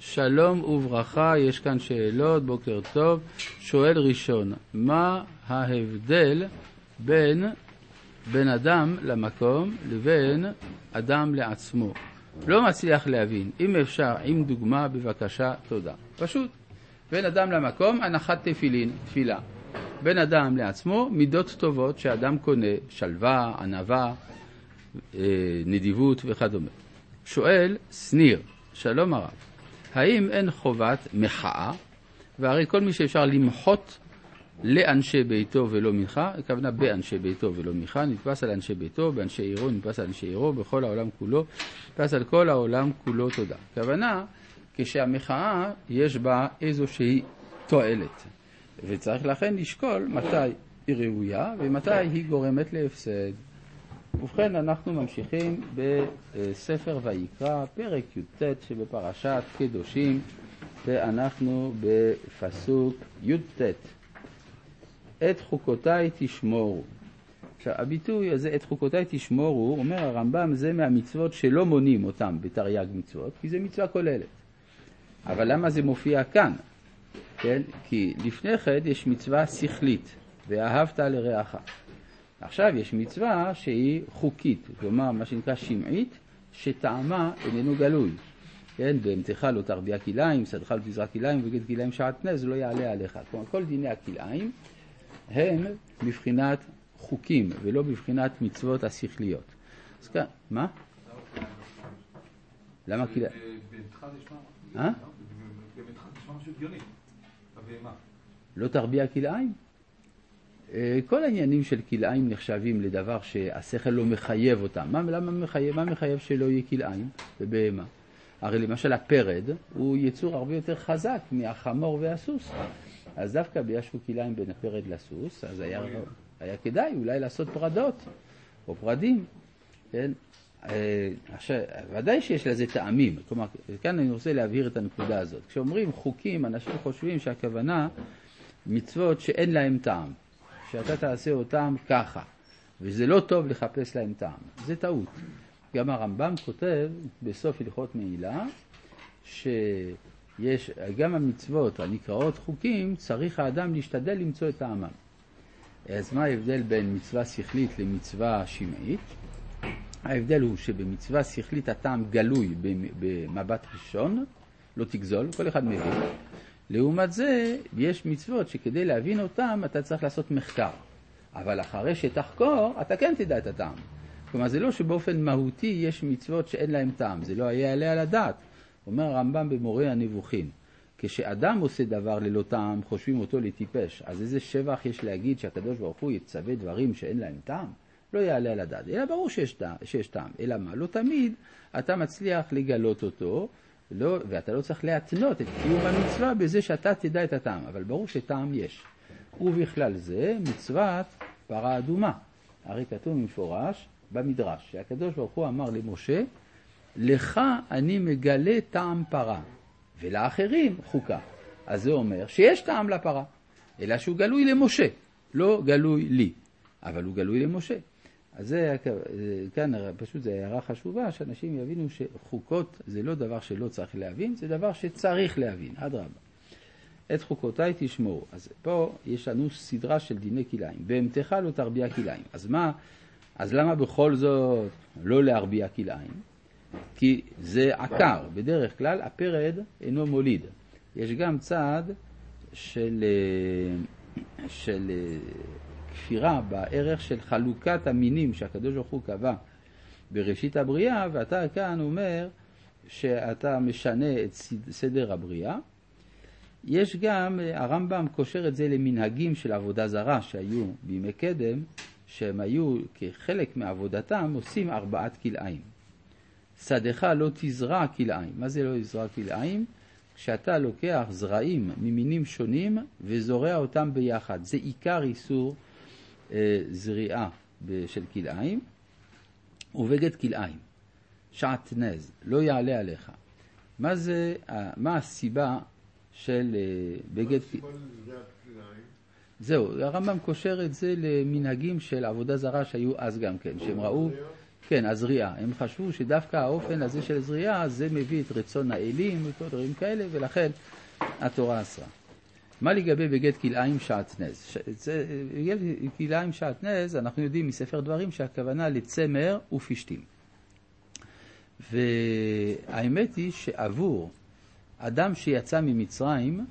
שלום וברכה, יש כאן שאלות, בוקר טוב. שואל ראשון, מה ההבדל בין בין אדם למקום לבין אדם לעצמו? לא מצליח להבין. אם אפשר, עם דוגמה, בבקשה, תודה. פשוט. בין אדם למקום, הנחת תפילין, תפילה. בין אדם לעצמו, מידות טובות שאדם קונה, שלווה, ענווה, אה, נדיבות וכדומה. שואל שניר, שלום הרב, האם אין חובת מחאה, והרי כל מי שאפשר למחות לאנשי ביתו ולא מנחה, הכוונה באנשי ביתו ולא מנחה, נתפס על אנשי ביתו, באנשי עירו נתפס על אנשי עירו, בכל העולם כולו, נתפס על כל העולם כולו תודה. הכוונה, כשהמחאה יש בה איזושהי תועלת, וצריך לכן לשקול מתי היא ראויה ומתי היא גורמת להפסד. ובכן, אנחנו ממשיכים בספר ויקרא, פרק י"ט שבפרשת קדושים, ואנחנו בפסוק י"ט. את חוקותיי תשמורו. עכשיו, הביטוי הזה, את חוקותיי תשמורו, אומר הרמב"ם, זה מהמצוות שלא מונים אותם בתרי"ג מצוות, כי זה מצווה כוללת. אבל למה זה מופיע כאן? כן? כי לפני כן יש מצווה שכלית, ואהבת לרעך. עכשיו יש מצווה שהיא חוקית, כלומר מה שנקרא שמעית, שטעמה איננו גלוי. כן, בהמתך לא תרביע כלאיים, שדך לא תזרע כלאיים וגד כלאיים שעטנז לא יעלה עליך. כלומר כל דיני הכלאיים הם מבחינת חוקים ולא מבחינת מצוות השכליות. אז כאן, מה? למה כלאיים? אה? לא תרביע כלאיים? כל העניינים של כלאיים נחשבים לדבר שהשכל לא מחייב אותם. מה, למה מחייב, מה מחייב שלא יהיה כלאיים בבהמה? הרי למשל הפרד הוא יצור הרבה יותר חזק מהחמור והסוס. אז דווקא בישבו כלאיים בין הפרד לסוס, אז היה, היה כדאי אולי לעשות פרדות או פרדים, כן? אה, עכשיו, ודאי שיש לזה טעמים, כלומר, כאן אני רוצה להבהיר את הנקודה הזאת. כשאומרים חוקים, אנשים חושבים שהכוונה מצוות שאין להם טעם. שאתה תעשה אותם ככה, וזה לא טוב לחפש להם טעם. זה טעות. גם הרמב"ם כותב בסוף הלכות מעילה, שיש, גם המצוות הנקראות חוקים, צריך האדם להשתדל למצוא את טעמם. אז מה ההבדל בין מצווה שכלית למצווה שמעית? ההבדל הוא שבמצווה שכלית הטעם גלוי במבט ראשון, לא תגזול, כל אחד מבין. לעומת זה, יש מצוות שכדי להבין אותן אתה צריך לעשות מחקר. אבל אחרי שתחקור, אתה כן תדע את הטעם. כלומר, זה לא שבאופן מהותי יש מצוות שאין להן טעם, זה לא יעלה על הדעת. אומר הרמב"ם במורה הנבוכים, כשאדם עושה דבר ללא טעם, חושבים אותו לטיפש, אז איזה שבח יש להגיד שהקדוש ברוך הוא יצווה דברים שאין להם טעם? לא יעלה על הדעת. אלא ברור שיש טעם. אלא מה? לא תמיד אתה מצליח לגלות אותו, לא, ואתה לא צריך להתנות את קיום המצווה בזה שאתה תדע את הטעם, אבל ברור שטעם יש. ובכלל זה מצוות פרה אדומה. הרי כתוב במפורש במדרש, שהקדוש ברוך הוא אמר למשה, לך אני מגלה טעם פרה, ולאחרים חוקה. אז זה אומר שיש טעם לפרה, אלא שהוא גלוי למשה, לא גלוי לי, אבל הוא גלוי למשה. אז זה, כאן פשוט זו הערה חשובה, שאנשים יבינו שחוקות זה לא דבר שלא צריך להבין, זה דבר שצריך להבין, אדרבה. את חוקותיי תשמעו. אז פה יש לנו סדרה של דיני כלאיים. בהמתך לא תרביע כלאיים. אז מה, אז למה בכל זאת לא להרביע כלאיים? כי זה עקר. בדרך כלל הפרד אינו מוליד. יש גם צעד של, של כפירה בערך של חלוקת המינים שהקדוש ברוך הוא קבע בראשית הבריאה, ואתה כאן אומר שאתה משנה את סדר הבריאה. יש גם, הרמב"ם קושר את זה למנהגים של עבודה זרה שהיו בימי קדם, שהם היו כחלק מעבודתם עושים ארבעת כלאיים. שדך לא תזרע כלאיים. מה זה לא יזרע כלאיים? כשאתה לוקח זרעים ממינים שונים וזורע אותם ביחד. זה עיקר איסור אה, זריעה של כלאיים, ובגד כלאיים, שעטנז, לא יעלה עליך. מה זה, מה הסיבה של אה, בגד כלאיים? זהו, הרמב"ם קושר את זה למנהגים של עבודה זרה שהיו אז גם כן, שהם ראו, כן, הזריעה. הם חשבו שדווקא האופן הזה של זריעה, זה מביא את רצון האלים וכל דברים כאלה, ולכן התורה אסרה. מה לגבי בגט כלאיים שעטנז? בגט כלאיים שעטנז, אנחנו יודעים מספר דברים שהכוונה לצמר ופשתים. והאמת היא שעבור אדם שיצא ממצרים,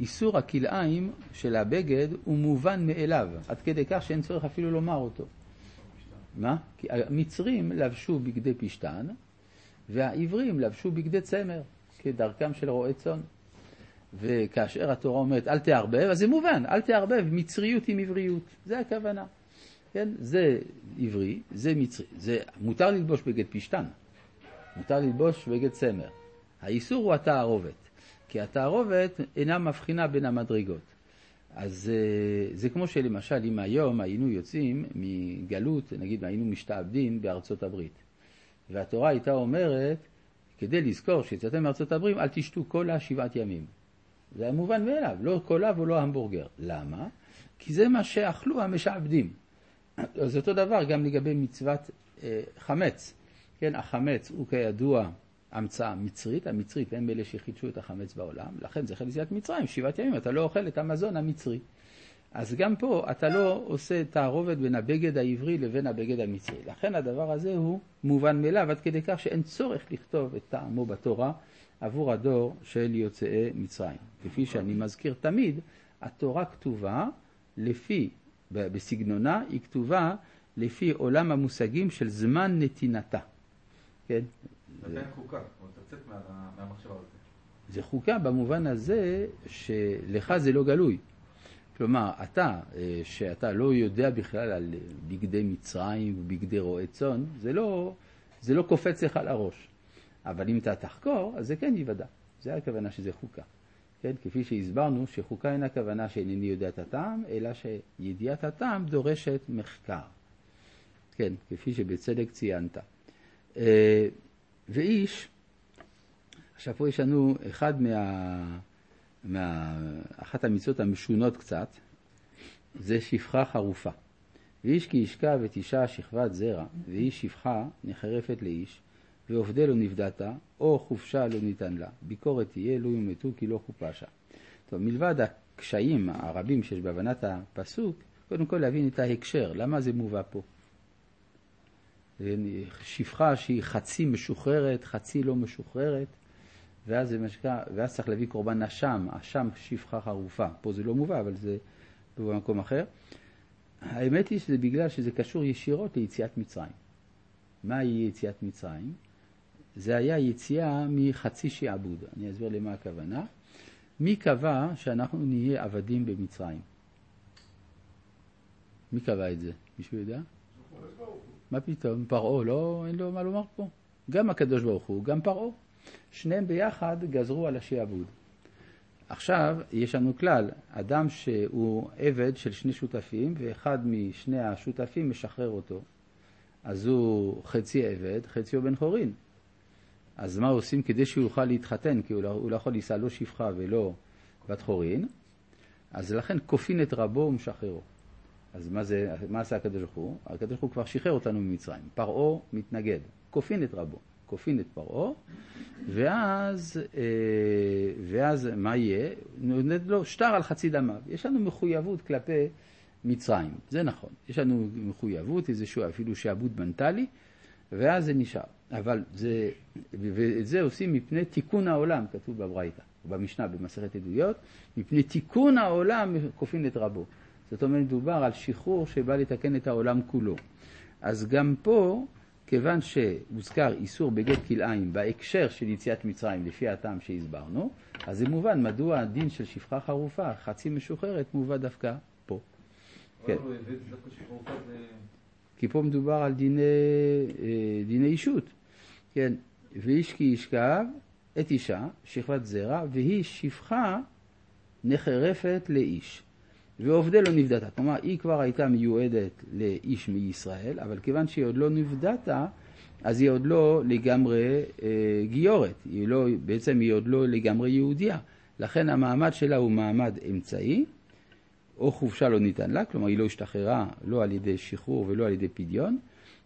איסור הכלאיים של הבגד הוא מובן מאליו, עד כדי כך שאין צורך אפילו לומר אותו. מה? כי המצרים לבשו בגדי פשתן, והעברים לבשו בגדי צמר, כדרכם של רועי צאן. וכאשר התורה אומרת אל תערבב, אז זה מובן, אל תערבב מצריות עם עבריות, זה הכוונה. כן? זה עברי, זה מצרי, זה מותר ללבוש בגד פשתן, מותר ללבוש בגד צמר. האיסור הוא התערובת, כי התערובת אינה מבחינה בין המדרגות. אז אה, זה כמו שלמשל אם היום היינו יוצאים מגלות, נגיד היינו משתעבדים בארצות הברית, והתורה הייתה אומרת, כדי לזכור שיצאתם מארצות הברית, אל תשתו קולה שבעת ימים. זה היה מובן מאליו, לא קולה ולא המבורגר. למה? כי זה מה שאכלו המשעבדים. אז אותו דבר גם לגבי מצוות אה, חמץ. כן, החמץ הוא כידוע המצאה מצרית, המצרית הם אלה שחידשו את החמץ בעולם, לכן זה חלק יציאת מצרים, שבעת ימים אתה לא אוכל את המזון המצרי. אז גם פה אתה לא עושה תערובת בין הבגד העברי לבין הבגד המצרי. לכן הדבר הזה הוא מובן מאליו, עד כדי כך שאין צורך לכתוב את טעמו בתורה עבור הדור של יוצאי מצרים. כפי שאני מזכיר תמיד, התורה כתובה לפי, בסגנונה, היא כתובה לפי עולם המושגים של זמן נתינתה. כן? זה חוקה, תצאת מהמחשבה הזאת. זה חוקה במובן הזה שלך זה לא גלוי. כלומר, אתה, אה, שאתה לא יודע בכלל על בגדי מצרים ובגדי רועי צאן, זה לא, זה לא קופץ לך לראש. אבל אם אתה תחקור, אז זה כן ייוודע. זה הכוונה שזה חוקה. כן, כפי שהסברנו, שחוקה אין הכוונה שאינני יודע את הטעם, אלא שידיעת הטעם דורשת מחקר. כן, כפי שבצדק ציינת. אה, ואיש, עכשיו פה יש לנו אחד מה... מה... אחת המצוות המשונות קצת, זה שפחה חרופה. ואיש כי ישכב את אישה שכבת זרע, ואיש שפחה נחרפת לאיש, ועובדי לא נפדת, או חופשה לא ניתן לה. ביקורת תהיה, לו יומתו כי לא חופשה. טוב, מלבד הקשיים הרבים שיש בהבנת הפסוק, קודם כל להבין את ההקשר, למה זה מובא פה. שפחה שהיא חצי משוחררת, חצי לא משוחררת, ואז, משקע, ואז צריך להביא קורבן אשם, אשם שפחה חרופה. פה זה לא מובא, אבל זה במקום אחר. האמת היא שזה בגלל שזה קשור ישירות ליציאת מצרים. מהי יציאת מצרים? זה היה יציאה מחצי שעבוד. אני אסביר למה הכוונה. מי קבע שאנחנו נהיה עבדים במצרים? מי קבע את זה? מישהו יודע? מה פתאום? פרעה, לא, אין לו מה לומר פה. גם הקדוש ברוך הוא, גם פרעה. שניהם ביחד גזרו על השעבוד. עכשיו, יש לנו כלל, אדם שהוא עבד של שני שותפים, ואחד משני השותפים משחרר אותו. אז הוא חצי עבד, חצי הוא בן חורין. אז מה עושים כדי שהוא יוכל להתחתן? כי הוא לא, הוא לא יכול לישא לא שפחה ולא בת חורין. אז לכן כופין את רבו ומשחררו. אז מה, זה, מה עשה הקדוש ברוך הוא? הקדוש ברוך הוא כבר שחרר אותנו ממצרים. פרעה מתנגד, כופין את רבו, כופין את פרעה, ואז, אה, ואז מה יהיה? נותנת לו שטר על חצי דמיו. יש לנו מחויבות כלפי מצרים, זה נכון. יש לנו מחויבות, איזשהו אפילו שעבוד מנטלי, ואז זה נשאר. אבל זה, ואת זה עושים מפני תיקון העולם, כתוב בברייתא, במשנה, במסכת עדויות, מפני תיקון העולם כופין את רבו. זאת אומרת, מדובר על שחרור שבא לתקן את העולם כולו. אז גם פה, כיוון שהוזכר איסור בגט כלאיים בהקשר של יציאת מצרים, לפי הטעם שהסברנו, אז זה מובן מדוע הדין של שפחה חרופה, חצי משוחררת, מובא דווקא פה. כן. כי פה מדובר על דיני, אה, דיני אישות. כן, ואיש כי ישכב את אישה, שכבת זרע, והיא שפחה נחרפת לאיש. ועובדי לא נבדתה. כלומר, היא כבר הייתה מיועדת לאיש מישראל, אבל כיוון שהיא עוד לא נבדתה, אז היא עוד לא לגמרי אה, גיורת. היא לא, בעצם היא עוד לא לגמרי יהודייה. לכן המעמד שלה הוא מעמד אמצעי, או חופשה לא ניתן לה, כלומר היא לא השתחררה לא על ידי שחרור ולא על ידי פדיון,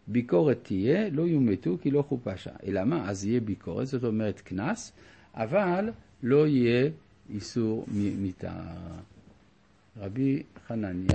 ביקורת תהיה, לא יומתו כי לא חופשה. אלא מה? אז יהיה ביקורת, זאת אומרת קנס, אבל לא יהיה איסור מיתה. רבי חנניה